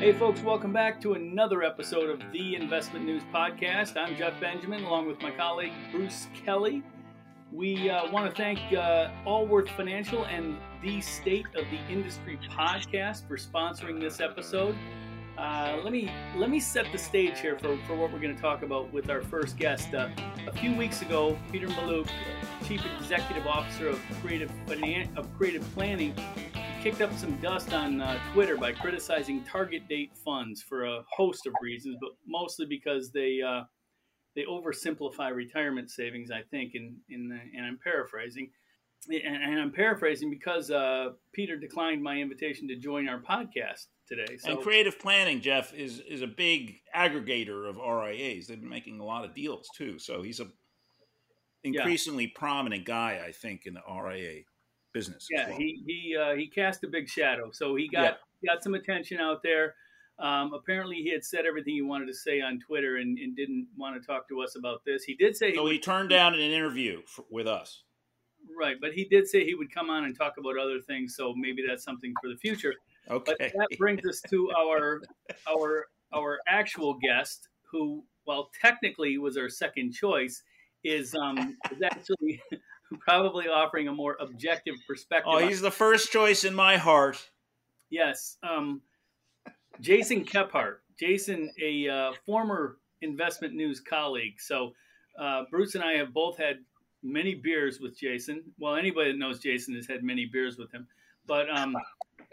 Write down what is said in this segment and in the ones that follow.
Hey, folks, welcome back to another episode of the Investment News Podcast. I'm Jeff Benjamin, along with my colleague Bruce Kelly. We uh, want to thank uh, Allworth Financial and the State of the Industry podcast for sponsoring this episode. Uh, let me let me set the stage here for, for what we're going to talk about with our first guest. Uh, a few weeks ago, Peter Mallouk, Chief Executive Officer of Creative Finan- of Creative Planning, kicked up some dust on uh, Twitter by criticizing target date funds for a host of reasons, but mostly because they uh, they oversimplify retirement savings. I think, in in the, and I'm paraphrasing, and, and I'm paraphrasing because uh, Peter declined my invitation to join our podcast today. So. And creative planning, Jeff, is is a big aggregator of RIAs. They've been making a lot of deals too. So he's a increasingly yeah. prominent guy, I think, in the RIA business. Yeah, well. he he uh, he cast a big shadow, so he got yeah. got some attention out there. Um, apparently, he had said everything he wanted to say on Twitter and, and, didn't want to talk to us about this. He did say so. He, he turned down an interview for, with us. Right, but he did say he would come on and talk about other things. So maybe that's something for the future. Okay. But that brings us to our our our actual guest, who, while technically was our second choice, is um is actually probably offering a more objective perspective. Oh, he's the first choice in my heart. Yes. Um, Jason Kephart. Jason, a uh, former investment news colleague. So uh, Bruce and I have both had many beers with Jason. Well, anybody that knows Jason has had many beers with him. But um,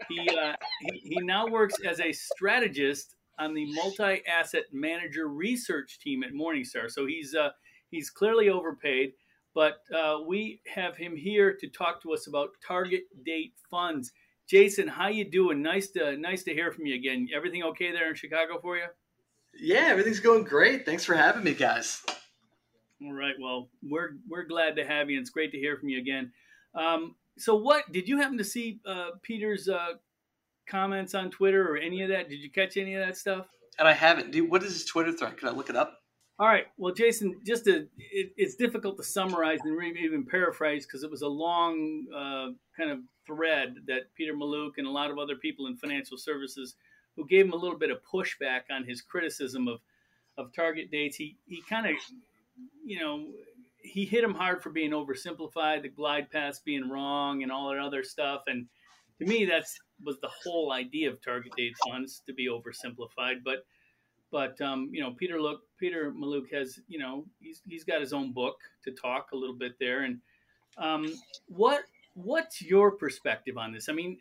he, uh, he, he now works as a strategist on the multi-asset manager research team at Morningstar. So he's uh, he's clearly overpaid. But uh, we have him here to talk to us about target date funds. Jason, how you doing? Nice to nice to hear from you again. Everything okay there in Chicago for you? Yeah, everything's going great. Thanks for having me, guys. All right. Well, we're we're glad to have you. It's great to hear from you again. Um, so, what did you happen to see uh, Peter's uh, comments on Twitter or any of that? Did you catch any of that stuff? And I haven't. Dude, what is his Twitter thread? Can I look it up? All right. Well, Jason, just to, it, it's difficult to summarize and even paraphrase because it was a long uh, kind of thread that Peter Mallouk and a lot of other people in financial services who gave him a little bit of pushback on his criticism of, of target dates. He, he kind of, you know, he hit him hard for being oversimplified, the glide paths being wrong, and all that other stuff. And to me, that's was the whole idea of target date funds to be oversimplified. But but um, you know, Peter look Peter Mallouk has you know he's he's got his own book to talk a little bit there. And um, what what's your perspective on this? I mean,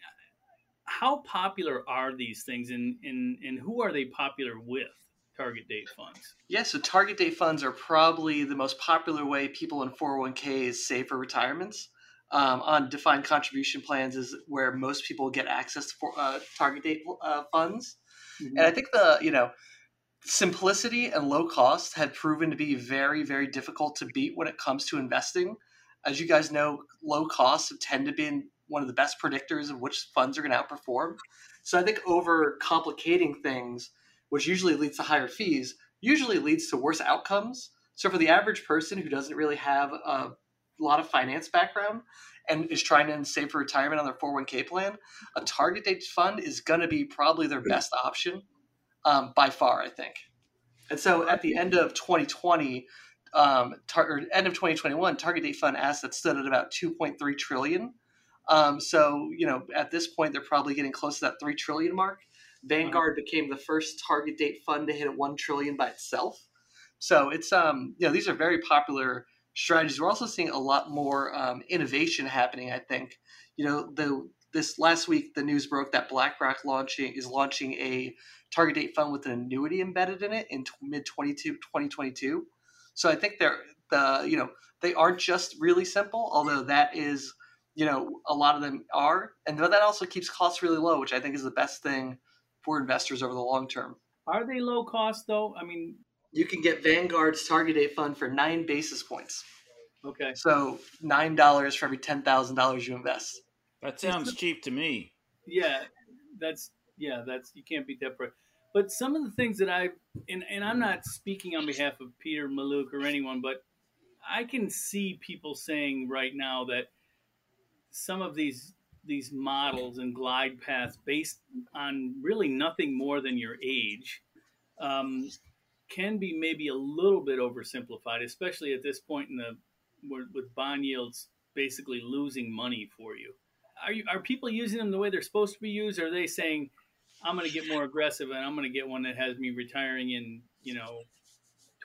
how popular are these things, and and and who are they popular with? Target date funds. Yeah, so target date funds are probably the most popular way people in 401ks save for retirements. Um, on defined contribution plans is where most people get access to for, uh, target date uh, funds. Mm-hmm. And I think the you know simplicity and low cost have proven to be very, very difficult to beat when it comes to investing. As you guys know, low costs have tend to be one of the best predictors of which funds are going to outperform. So I think over complicating things, which usually leads to higher fees, usually leads to worse outcomes. So for the average person who doesn't really have a lot of finance background and is trying to save for retirement on their 401k plan, a target date fund is going to be probably their best option um, by far, I think. And so at the end of 2020, um, tar- end of 2021, target date fund assets stood at about 2.3 trillion. Um, so you know, at this point, they're probably getting close to that three trillion mark. Vanguard became the first target date fund to hit one trillion by itself. So it's um, you know, these are very popular strategies. We're also seeing a lot more um, innovation happening. I think you know the this last week the news broke that BlackRock launching is launching a target date fund with an annuity embedded in it in t- mid 2022. So I think they're the you know they aren't just really simple, although that is you know a lot of them are, and that also keeps costs really low, which I think is the best thing for investors over the long term. Are they low cost though? I mean, you can get Vanguard's target date fund for nine basis points. Okay. So nine dollars for every ten thousand dollars you invest. That sounds cheap to me. Yeah, that's yeah, that's you can't beat that price. But some of the things that I and, and I'm not speaking on behalf of Peter Mallouk or anyone, but I can see people saying right now that some of these these models and glide paths based on really nothing more than your age um, can be maybe a little bit oversimplified, especially at this point in the with bond yields basically losing money for you. Are you are people using them the way they're supposed to be used? Or are they saying, "I'm going to get more aggressive and I'm going to get one that has me retiring in you know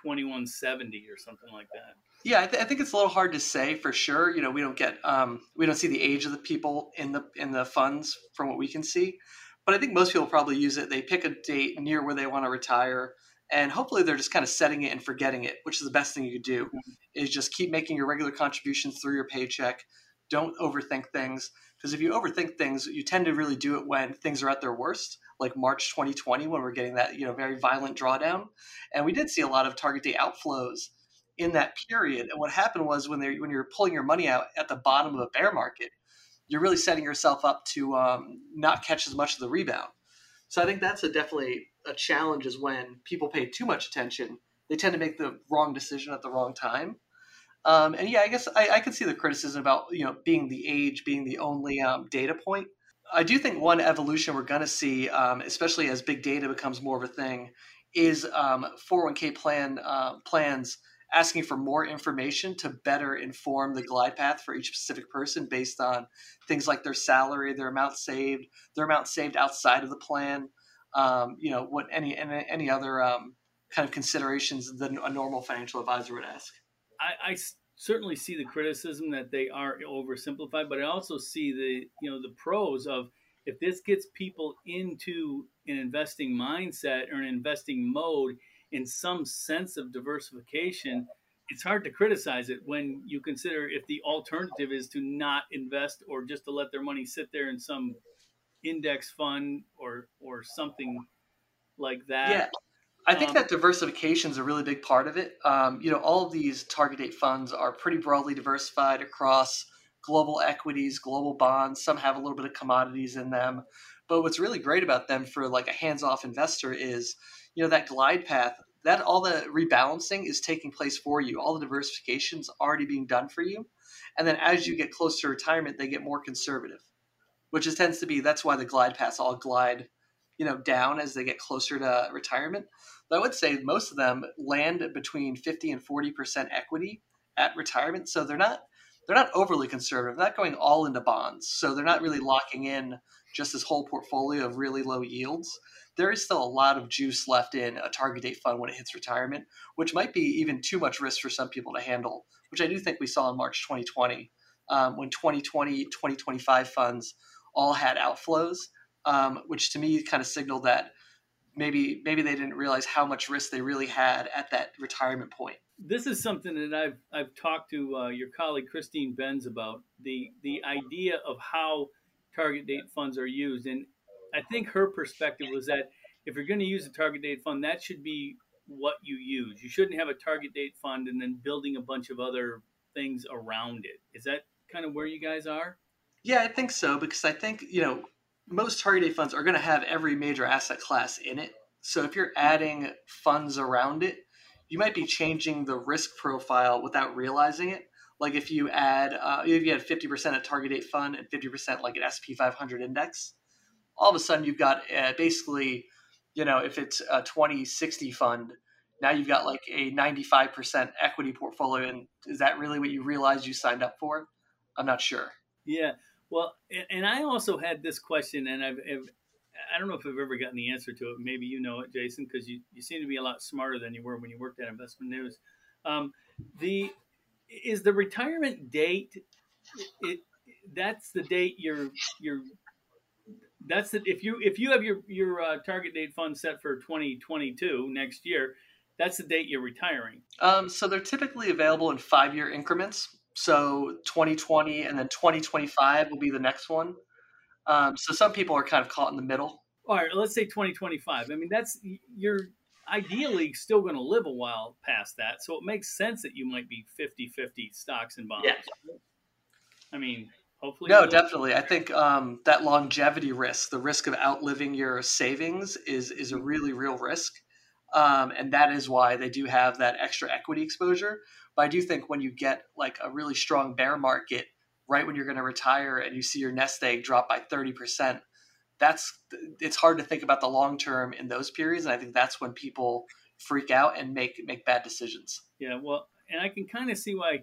2170 or something like that?" Yeah, I, th- I, think it's a little hard to say for sure. You know, we don't get um, we don't see the age of the people in the in the funds from what we can see, but I think most people probably use it. They pick a date near where they want to retire, and hopefully they're just kind of setting it and forgetting it, which is the best thing you could do. Is just keep making your regular contributions through your paycheck. Don't overthink things because if you overthink things, you tend to really do it when things are at their worst, like March 2020 when we're getting that you know very violent drawdown, and we did see a lot of target date outflows in that period. And what happened was when they when you're pulling your money out at the bottom of a bear market, you're really setting yourself up to um, not catch as much of the rebound. So I think that's a definitely a challenge is when people pay too much attention, they tend to make the wrong decision at the wrong time. Um, and yeah, I guess I, I see the criticism about you know being the age being the only um, data point. I do think one evolution we're going to see, um, especially as big data becomes more of a thing, is 401k um, plan uh, plans asking for more information to better inform the glide path for each specific person based on things like their salary, their amount saved, their amount saved outside of the plan, um, you know, what any any, any other kind of considerations that a normal financial advisor would ask. I, I certainly see the criticism that they are oversimplified, but I also see the you know the pros of if this gets people into an investing mindset or an investing mode in some sense of diversification, it's hard to criticize it when you consider if the alternative is to not invest or just to let their money sit there in some index fund or or something like that. Yeah. I think um, that diversification is a really big part of it. Um, you know, all of these target date funds are pretty broadly diversified across global equities, global bonds. Some have a little bit of commodities in them. But what's really great about them for like a hands-off investor is you know that glide path that all the rebalancing is taking place for you all the diversification is already being done for you and then as you get close to retirement they get more conservative which is, tends to be that's why the glide paths all glide you know down as they get closer to retirement. But i would say most of them land between 50 and 40% equity at retirement. So they're not they're not overly conservative they're not going all into bonds. So they're not really locking in just this whole portfolio of really low yields. There is still a lot of juice left in a target date fund when it hits retirement, which might be even too much risk for some people to handle, which I do think we saw in March 2020 um, when 2020, 2025 funds all had outflows, um, which to me kind of signaled that maybe maybe they didn't realize how much risk they really had at that retirement point. This is something that I've I've talked to uh, your colleague Christine Benz about the the idea of how target date funds are used, and I think her perspective was that if you're going to use a target date fund, that should be what you use. You shouldn't have a target date fund and then building a bunch of other things around it. Is that kind of where you guys are? Yeah, I think so because I think, you know, most target date funds are going to have every major asset class in it. So if you're adding funds around it, you might be changing the risk profile without realizing it. Like if you add, uh, if you had 50% a target date fund and 50% like an SP 500 index, all of a sudden you've got uh, basically, you know, if it's a 2060 fund, now you've got like a 95% equity portfolio. And is that really what you realized you signed up for? I'm not sure. Yeah. Well, and I also had this question, and I've, I've I don't know if I've ever gotten the answer to it. Maybe you know it, Jason, because you, you seem to be a lot smarter than you were when you worked at Investment News. Um, the is the retirement date. It, that's the date you're you're that's the if you if you have your your uh, target date fund set for 2022 next year, that's the date you're retiring. Um, so they're typically available in five year increments. So 2020 and then 2025 will be the next one. Um, so some people are kind of caught in the middle. All right, let's say 2025. I mean, that's you're ideally still going to live a while past that. So it makes sense that you might be 50 50 stocks and bonds. Yeah. I mean, Hopefully, no, definitely. I think um, that longevity risk, the risk of outliving your savings, is is a mm-hmm. really real risk, um, and that is why they do have that extra equity exposure. But I do think when you get like a really strong bear market right when you're going to retire and you see your nest egg drop by 30%, that's it's hard to think about the long term in those periods. And I think that's when people freak out and make make bad decisions. Yeah, well, and I can kind of see why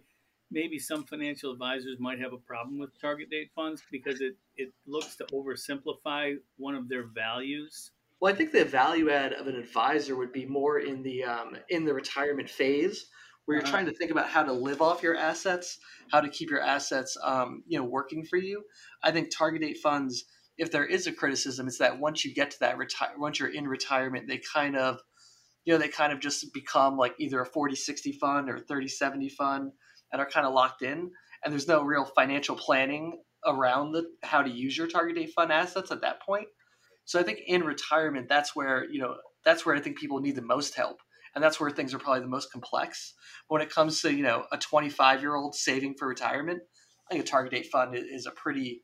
maybe some financial advisors might have a problem with target date funds because it, it looks to oversimplify one of their values. Well, I think the value add of an advisor would be more in the um, in the retirement phase, where you're uh-huh. trying to think about how to live off your assets, how to keep your assets, um, you know, working for you. I think target date funds, if there is a criticism, it's that once you get to that retire, once you're in retirement, they kind of, you know, they kind of just become like either a 40-60 fund or 30-70 fund and are kind of locked in. And there's no real financial planning around the how to use your target date fund assets at that point. So I think in retirement, that's where you know that's where I think people need the most help, and that's where things are probably the most complex. But when it comes to you know a 25 year old saving for retirement, I think a target date fund is a pretty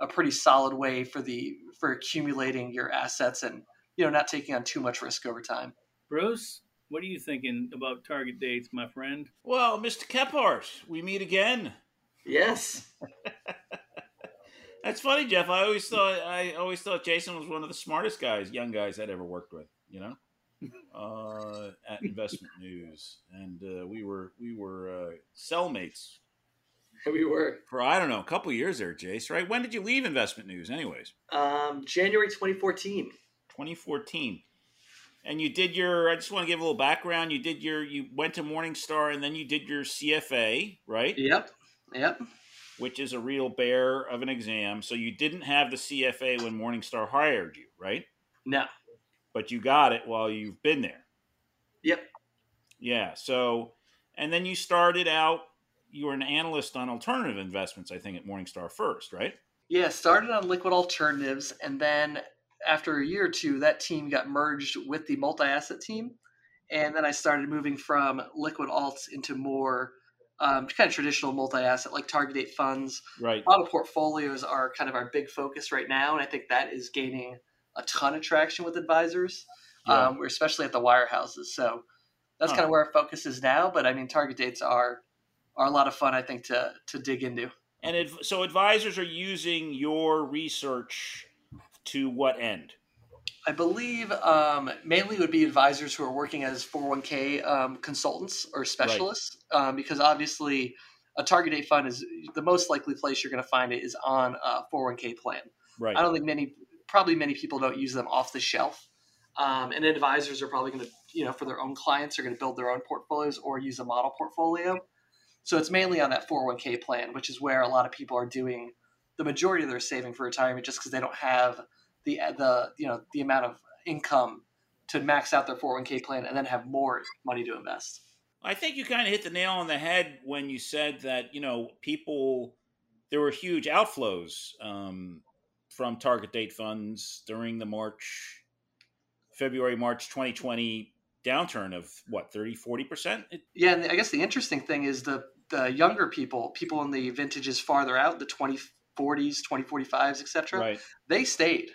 a pretty solid way for the for accumulating your assets and you know not taking on too much risk over time. Bruce, what are you thinking about target dates, my friend? Well, Mr. Kephart, we meet again. Yes. That's funny, Jeff. I always thought I always thought Jason was one of the smartest guys, young guys I'd ever worked with. You know, uh, at Investment News, and uh, we were we were uh, cellmates. We were for I don't know a couple years there, Jace. Right? When did you leave Investment News, anyways? Um, January 2014. 2014 and you did your i just want to give a little background you did your you went to morningstar and then you did your cfa right yep yep which is a real bear of an exam so you didn't have the cfa when morningstar hired you right no but you got it while you've been there yep yeah so and then you started out you were an analyst on alternative investments i think at morningstar first right yeah started on liquid alternatives and then after a year or two, that team got merged with the multi asset team. And then I started moving from liquid alts into more um, kind of traditional multi asset, like target date funds. Right. A lot of portfolios are kind of our big focus right now. And I think that is gaining a ton of traction with advisors, yeah. um, especially at the wirehouses. So that's huh. kind of where our focus is now. But I mean, target dates are are a lot of fun, I think, to to dig into. And so advisors are using your research to what end? I believe um, mainly would be advisors who are working as 401k um, consultants or specialists, right. um, because obviously a target date fund is the most likely place you're going to find it is on a 401k plan. Right. I don't think many, probably many people don't use them off the shelf. Um, and advisors are probably going to, you know, for their own clients, are going to build their own portfolios or use a model portfolio. So it's mainly on that 401k plan, which is where a lot of people are doing the majority of their saving for retirement just because they don't have the the you know the amount of income to max out their 401k plan and then have more money to invest. I think you kind of hit the nail on the head when you said that you know people there were huge outflows um, from target date funds during the March February March 2020 downturn of what 30 40% yeah and i guess the interesting thing is the the younger people people in the vintages farther out the 2040s 2045s etc right. they stayed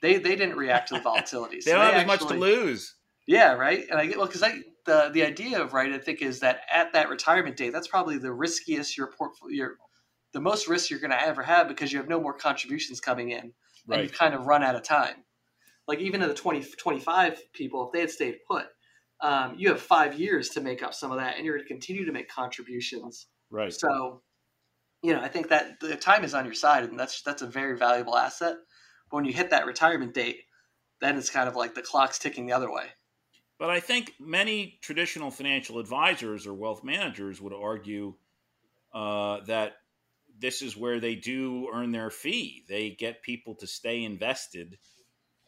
they they didn't react to the volatility. they so don't have as much to lose. Yeah, right. And I get well because I the the idea of right I think is that at that retirement date that's probably the riskiest your portfolio the most risk you're going to ever have because you have no more contributions coming in right. and you've kind of run out of time. Like even in the 20, 25 people, if they had stayed put, um, you have five years to make up some of that, and you're going to continue to make contributions. Right. So, you know, I think that the time is on your side, and that's that's a very valuable asset. But when you hit that retirement date, then it's kind of like the clock's ticking the other way. But I think many traditional financial advisors or wealth managers would argue uh, that this is where they do earn their fee. They get people to stay invested.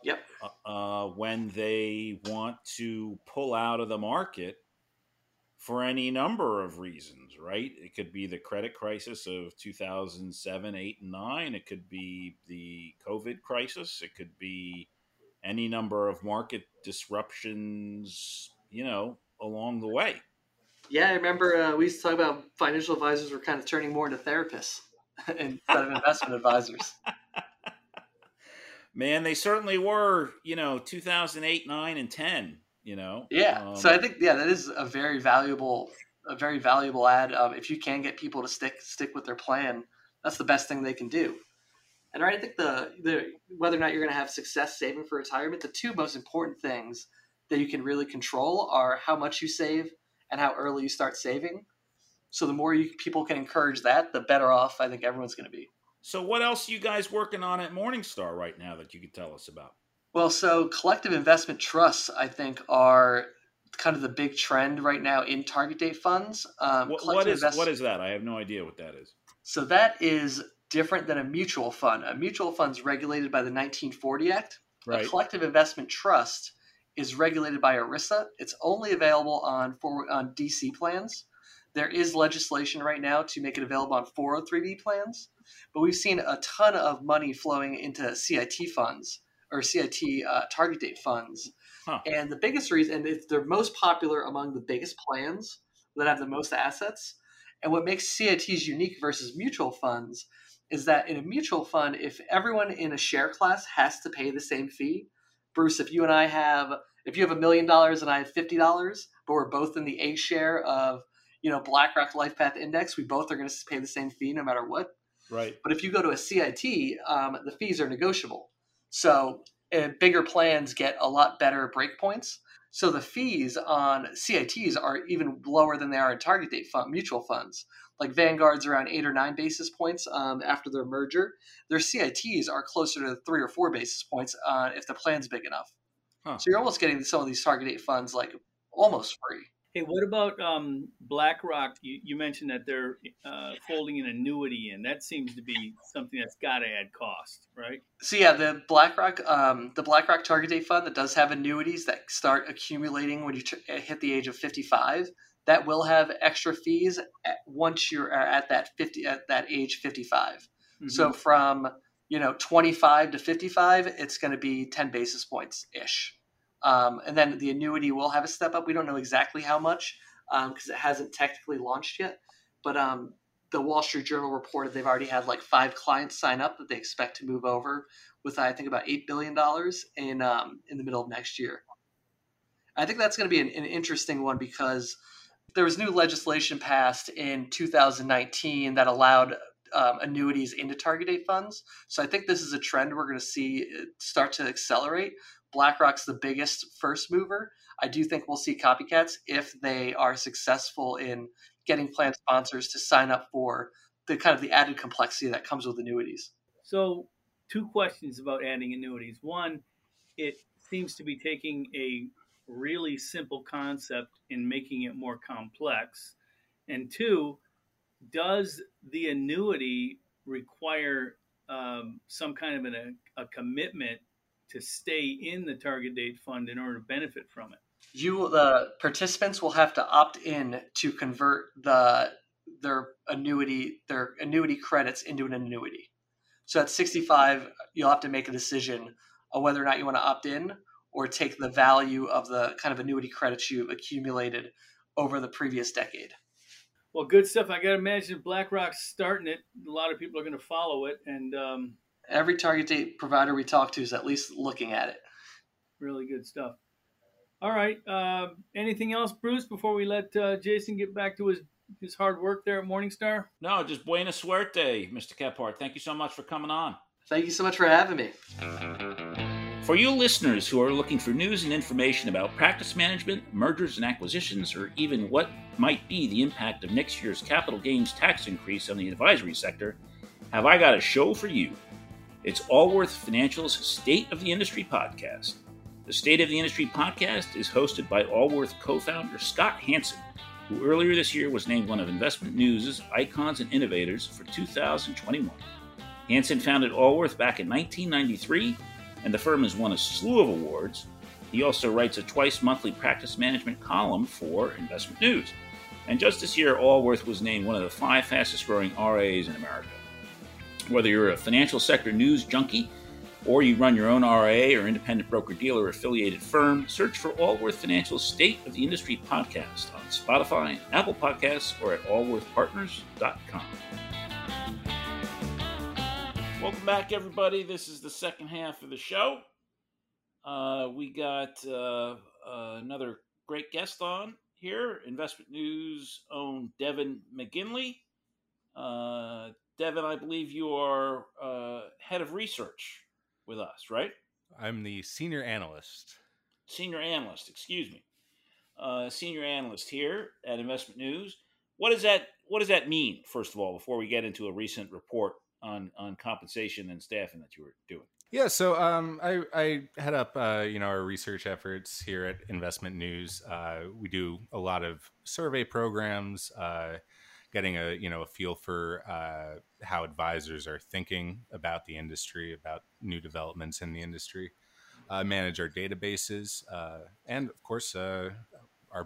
Yep. Uh, uh when they want to pull out of the market for any number of reasons, right? It could be the credit crisis of 2007, 8, and 9. It could be the COVID crisis. It could be any number of market disruptions, you know, along the way. Yeah, I remember uh, we used to talk about financial advisors were kind of turning more into therapists instead of investment advisors. Man, they certainly were, you know, 2008, 9, and 10 you know yeah um, so i think yeah that is a very valuable a very valuable add um, if you can get people to stick stick with their plan That's the best thing they can do. And right, I think the the whether or not you're going to have success saving for retirement, the two most important things that you can really control are how much you save and how early you start saving. So the more you, people can encourage that, the better off I think everyone's going to be. So what else are you guys working on at Morningstar right now that you could tell us about? Well, so collective investment trusts, I think, are kind of the big trend right now in target date funds. Um, what, what is invest- what is that? I have no idea what that is. So that is different than a mutual fund. A mutual fund is regulated by the 1940 Act. Right. A collective investment trust is regulated by ERISA. It's only available on for, on DC plans. There is legislation right now to make it available on 403b plans, but we've seen a ton of money flowing into CIT funds or CIT uh, target date funds. Huh. And the biggest reason, and they're most popular among the biggest plans that have the most assets. And what makes CITs unique versus mutual funds is that in a mutual fund, if everyone in a share class has to pay the same fee, Bruce, if you and I have, if you have a million dollars and I have fifty dollars, but we're both in the A share of, you know, BlackRock LifePath Index, we both are going to pay the same fee no matter what. Right. But if you go to a CIT, um, the fees are negotiable. So uh, bigger plans get a lot better breakpoints. So the fees on CITs are even lower than they are in target date fund, mutual funds. Like Vanguard's around eight or nine basis points um, after their merger. Their CITs are closer to three or four basis points uh, if the plan's big enough. Huh. So you're almost getting some of these target date funds like almost free. Hey, what about um, BlackRock? You, you, mentioned that they're uh, folding an annuity in. That seems to be something that's got to add cost, right? So yeah, the BlackRock, um, the BlackRock Target Date Fund that does have annuities that start accumulating when you t- uh, hit the age of 55. That will have extra fees at, once you're at that 50 at that age 55. Mm-hmm. So from you know 25 to 55, it's going to be 10 basis points ish. Um, and then the annuity will have a step up. We don't know exactly how much because um, it hasn't technically launched yet. But um, the Wall Street Journal reported they've already had like five clients sign up that they expect to move over with I think about eight billion dollars in um, in the middle of next year. I think that's going to be an, an interesting one because there was new legislation passed in 2019 that allowed um, annuities into target date funds. So I think this is a trend we're going to see uh, start to accelerate. BlackRock's the biggest first mover. I do think we'll see copycats if they are successful in getting plan sponsors to sign up for the kind of the added complexity that comes with annuities. So, two questions about adding annuities. One, it seems to be taking a really simple concept and making it more complex. And two, does the annuity require um, some kind of an, a, a commitment to stay in the target date fund in order to benefit from it. You, the participants, will have to opt in to convert the their annuity their annuity credits into an annuity. So at 65, you'll have to make a decision on whether or not you want to opt in or take the value of the kind of annuity credits you've accumulated over the previous decade. Well, good stuff. I got to imagine BlackRock's starting it. A lot of people are going to follow it, and um, every target date provider we talk to is at least looking at it. Really good stuff. All right. Uh, anything else, Bruce, before we let uh, Jason get back to his, his hard work there at Morningstar? No, just buena suerte, Mr. Kephart. Thank you so much for coming on. Thank you so much for having me. For you listeners who are looking for news and information about practice management, mergers and acquisitions, or even what might be the impact of next year's capital gains tax increase on the advisory sector, have I got a show for you. It's Allworth Financial's State of the Industry podcast. The State of the Industry podcast is hosted by Allworth co founder Scott Hanson, who earlier this year was named one of Investment News' Icons and Innovators for 2021. Hanson founded Allworth back in 1993, and the firm has won a slew of awards. He also writes a twice monthly practice management column for Investment News. And just this year, Allworth was named one of the five fastest growing RIAs in America. Whether you're a financial sector news junkie or you run your own RIA or independent broker dealer affiliated firm, search for Allworth Financial's State of the Industry podcast on Spotify, Apple Podcasts, or at allworthpartners.com. Welcome back, everybody. This is the second half of the show. Uh, we got uh, uh, another great guest on here, Investment News own Devin McGinley. Devin, I believe you are uh, head of research with us, right? I'm the senior analyst. Senior analyst, excuse me. Uh, senior analyst here at Investment News. What does that What does that mean? First of all, before we get into a recent report on on compensation and staffing that you were doing. Yeah, so um, I, I head up uh, you know our research efforts here at Investment News. Uh, we do a lot of survey programs, uh, getting a you know a feel for uh, how advisors are thinking about the industry, about new developments in the industry. Uh, manage our databases, uh, and of course our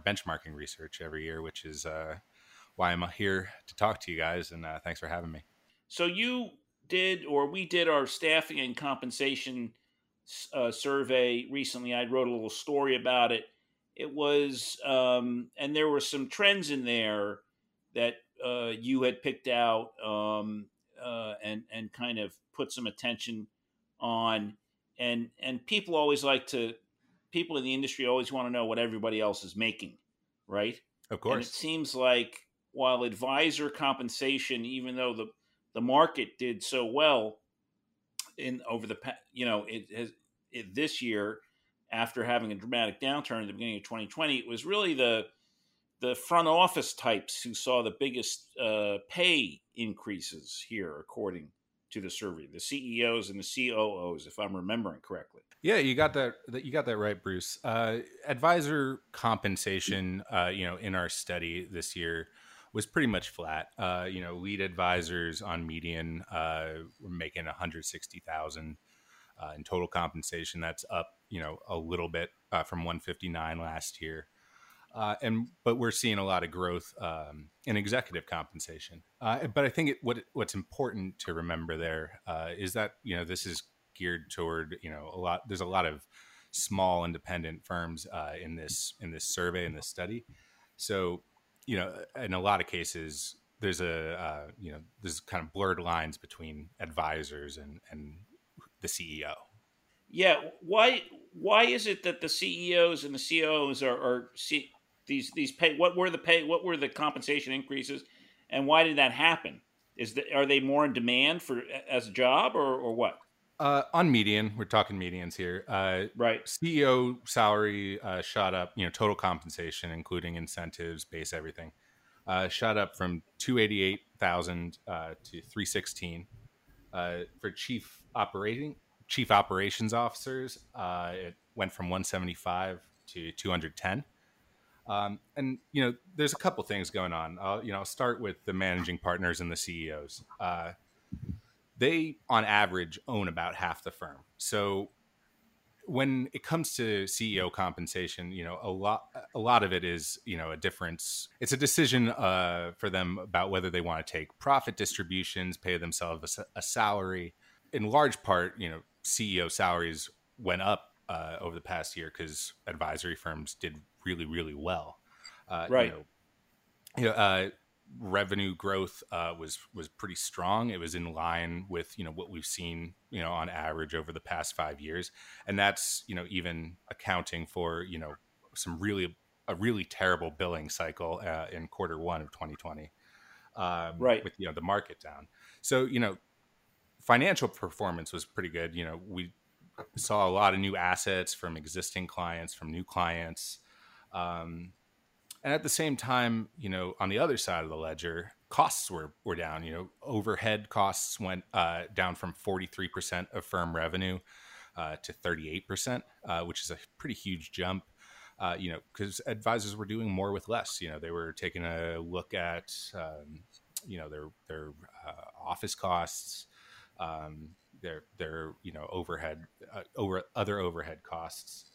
benchmarking research every year, which is why I'm here to talk to you guys. And thanks for having me. So you did, or we did our staffing and compensation uh, survey recently. I wrote a little story about it. It was, um, and there were some trends in there that uh, you had picked out um, uh, and and kind of put some attention on. And and people always like to, people in the industry always want to know what everybody else is making, right? Of course. And it seems like while advisor compensation, even though the the market did so well in over the past, you know it has it, this year after having a dramatic downturn at the beginning of 2020 it was really the the front office types who saw the biggest uh, pay increases here according to the survey the ceos and the coos if i'm remembering correctly yeah you got that you got that right bruce uh, advisor compensation uh, you know in our study this year was pretty much flat. Uh, you know, lead advisors on median uh, were making 160,000 uh, in total compensation. That's up, you know, a little bit uh, from 159 last year. Uh, and but we're seeing a lot of growth um, in executive compensation. Uh, but I think it, what what's important to remember there uh, is that you know this is geared toward you know a lot. There's a lot of small independent firms uh, in this in this survey in this study. So you know, in a lot of cases, there's a uh, you know there's kind of blurred lines between advisors and and the CEO. Yeah, why why is it that the CEOs and the COOs are, are these these pay? What were the pay? What were the compensation increases, and why did that happen? Is that are they more in demand for as a job or or what? Uh, on median, we're talking medians here. Uh, right. CEO salary uh, shot up. You know, total compensation, including incentives, base everything, uh, shot up from two eighty eight thousand uh, to three sixteen. Uh, for chief operating chief operations officers, it went from one seventy five to two hundred ten. Um, and you know, there's a couple things going on. I'll, you know, I'll start with the managing partners and the CEOs they on average own about half the firm. So when it comes to CEO compensation, you know, a lot a lot of it is, you know, a difference. It's a decision uh, for them about whether they want to take profit distributions, pay themselves a, a salary. In large part, you know, CEO salaries went up uh, over the past year because advisory firms did really, really well. Uh, right. You know, you know uh, revenue growth uh, was was pretty strong. It was in line with you know what we've seen you know on average over the past five years, and that's you know even accounting for you know some really a really terrible billing cycle uh, in quarter one of 2020, um, right? With you know the market down, so you know financial performance was pretty good. You know we saw a lot of new assets from existing clients, from new clients. Um, and at the same time, you know, on the other side of the ledger, costs were, were down. You know, overhead costs went uh, down from 43% of firm revenue uh, to 38%, uh, which is a pretty huge jump. Uh, you know, because advisors were doing more with less. You know, they were taking a look at, um, you know, their their uh, office costs, um, their their you know overhead uh, over other overhead costs.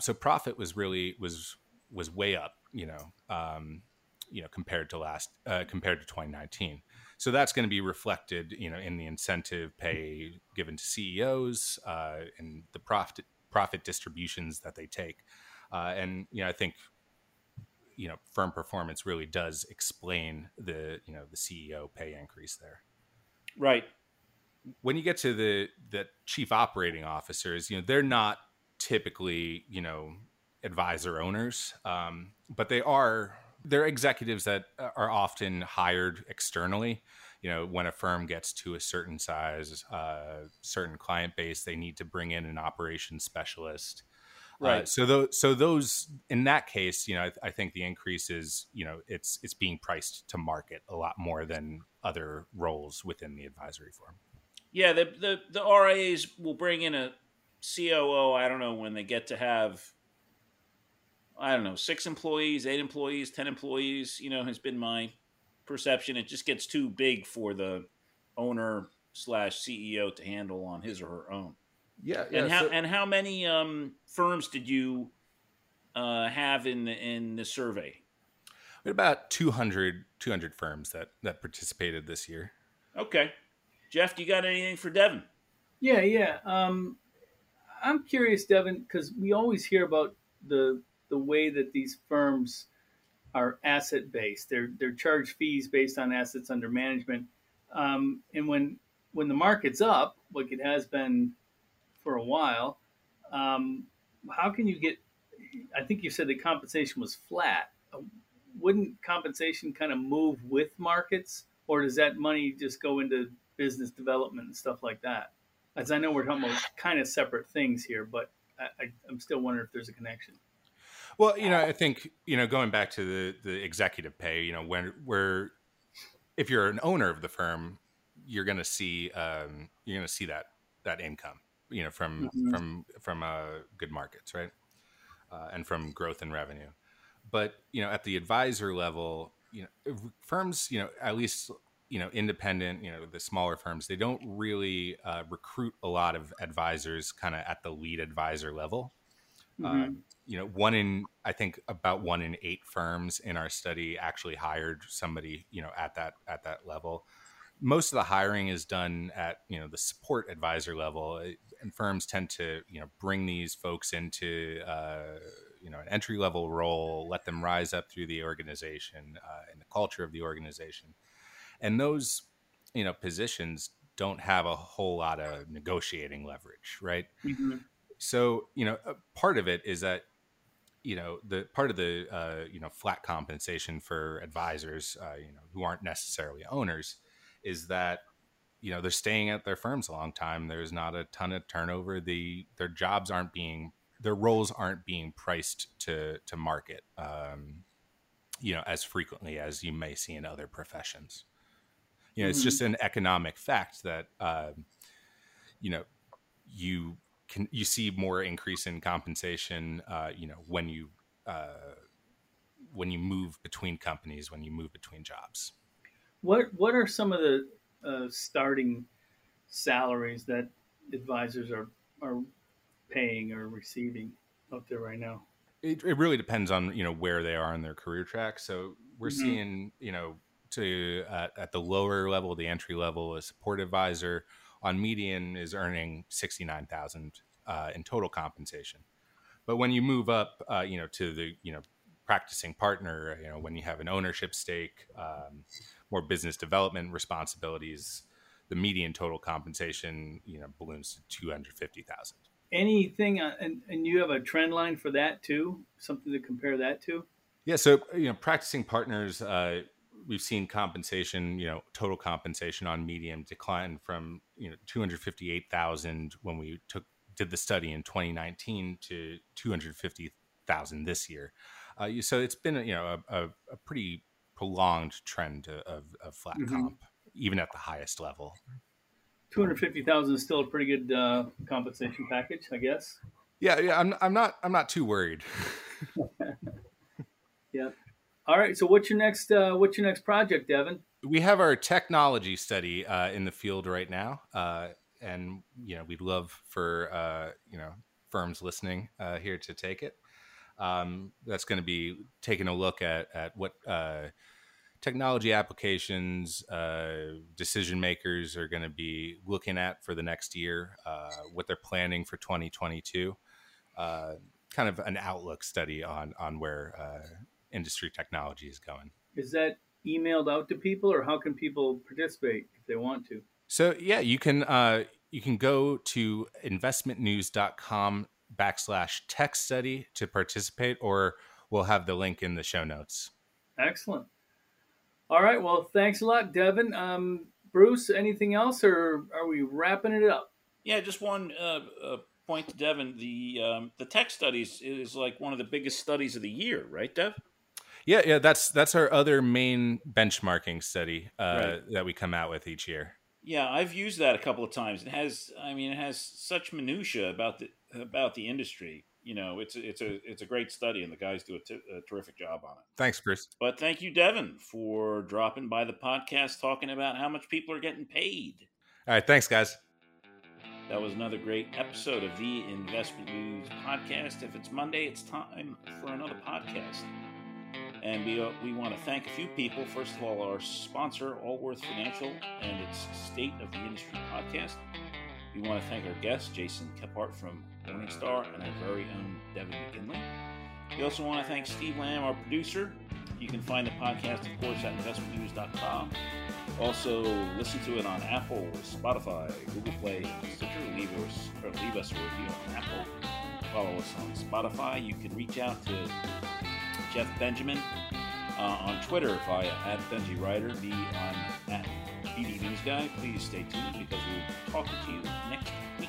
so profit was really was was way up you know, um, you know, compared to last, uh, compared to 2019. So that's going to be reflected, you know, in the incentive pay given to CEOs uh, and the profit profit distributions that they take. Uh, and you know, I think you know, firm performance really does explain the you know the CEO pay increase there. Right. When you get to the the chief operating officers, you know, they're not typically you know advisor owners, um, but they are they're executives that are often hired externally. you know, when a firm gets to a certain size, uh, certain client base, they need to bring in an operations specialist. Uh, right. Uh, so those, so those, in that case, you know, I, I, think the increase is, you know, it's it's being priced to market a lot more than other roles within the advisory firm. Yeah, the the the RIAs will bring in a COO. I don't know when they get to have. I don't know, six employees, eight employees, ten employees. You know, has been my perception. It just gets too big for the owner slash CEO to handle on his or her own. Yeah, yeah. And how so, and how many um, firms did you uh, have in the, in the survey? We had about 200, 200 firms that that participated this year. Okay, Jeff, do you got anything for Devin? Yeah, yeah. Um, I'm curious, Devin, because we always hear about the the way that these firms are asset based. They're they're charged fees based on assets under management. Um, and when when the market's up, like it has been for a while, um, how can you get? I think you said the compensation was flat. Wouldn't compensation kind of move with markets, or does that money just go into business development and stuff like that? As I know we're talking about kind of separate things here, but I, I, I'm still wondering if there's a connection. Well, you know, I think you know, going back to the the executive pay, you know, when where if you're an owner of the firm, you're going to see um, you're going to see that that income, you know, from mm-hmm. from from uh, good markets, right, uh, and from growth in revenue. But you know, at the advisor level, you know, firms, you know, at least you know, independent, you know, the smaller firms, they don't really uh, recruit a lot of advisors, kind of at the lead advisor level. Mm-hmm. Um, you know, one in I think about one in eight firms in our study actually hired somebody, you know, at that at that level. Most of the hiring is done at you know the support advisor level, uh, and firms tend to you know bring these folks into uh, you know an entry level role, let them rise up through the organization uh, and the culture of the organization, and those you know positions don't have a whole lot of negotiating leverage, right? Mm-hmm. So, you know, part of it is that, you know, the part of the, uh, you know, flat compensation for advisors, uh, you know, who aren't necessarily owners is that, you know, they're staying at their firms a long time. There's not a ton of turnover. The, their jobs aren't being, their roles aren't being priced to, to market, um, you know, as frequently as you may see in other professions. You know, mm-hmm. it's just an economic fact that, uh, you know, you can you see more increase in compensation uh, you know when you uh, when you move between companies when you move between jobs. What what are some of the uh, starting salaries that advisors are are paying or receiving out there right now? It, it really depends on you know where they are in their career track. So we're mm-hmm. seeing you know to at the lower level the entry level a support advisor on median is earning 69,000 uh, in total compensation. But when you move up, uh, you know, to the, you know, practicing partner, you know, when you have an ownership stake, um, more business development responsibilities, the median total compensation, you know, balloons to 250,000. Anything, uh, and, and you have a trend line for that too? Something to compare that to? Yeah. So, you know, practicing partners, uh, we've seen compensation, you know, total compensation on medium decline from you know 258,000 when we took did the study in 2019 to 250,000 this year. Uh, so it's been you know a, a, a pretty prolonged trend of, of flat mm-hmm. comp, even at the highest level. 250,000 is still a pretty good uh, compensation package, I guess. Yeah, yeah, I'm, I'm not I'm not too worried. yeah. All right. So what's your next uh, what's your next project, Devin? We have our technology study uh, in the field right now, uh, and you know we'd love for uh, you know firms listening uh, here to take it. Um, that's going to be taking a look at at what uh, technology applications decision makers are going to be looking at for the next year, what they're planning for 2022. kind of an outlook study on on where industry technology is going. Is that emailed out to people, or how can people participate if they want to? So yeah, you can uh, you can go to investmentnews.com backslash tech study to participate, or we'll have the link in the show notes. Excellent. All right. Well, thanks a lot, Devin. Um, Bruce, anything else, or are we wrapping it up? Yeah, just one uh, uh, point to Devin. The um, the tech studies is like one of the biggest studies of the year, right, Dev? Yeah, yeah, that's that's our other main benchmarking study uh, Right. that we come out with each year. Yeah, I've used that a couple of times. It has, I mean, it has such minutia about the about the industry. You know, it's it's a it's a great study, and the guys do a, t- a terrific job on it. Thanks, Chris. But thank you, Devin, for dropping by the podcast, talking about how much people are getting paid. All right, thanks, guys. That was another great episode of the Investment News Podcast. If it's Monday, it's time for another podcast. And we, uh, we want to thank a few people. First of all, our sponsor, Allworth Financial, and its State of the Industry podcast. We want to thank our guest, Jason Kephart from Morningstar, and our very own Devin McGinley. We also want to thank Steve Lamb, our producer. You can find the podcast, of course, at investmentnews.com. Also, listen to it on Apple, Spotify, Google Play, Stitcher. Leave us, or leave us a review on Apple. Follow us on Spotify. You can reach out to Jeff Benjamin uh, on Twitter via at Benji Ryder, me on at BD News Guy. Please stay tuned because we'll talking to you next week.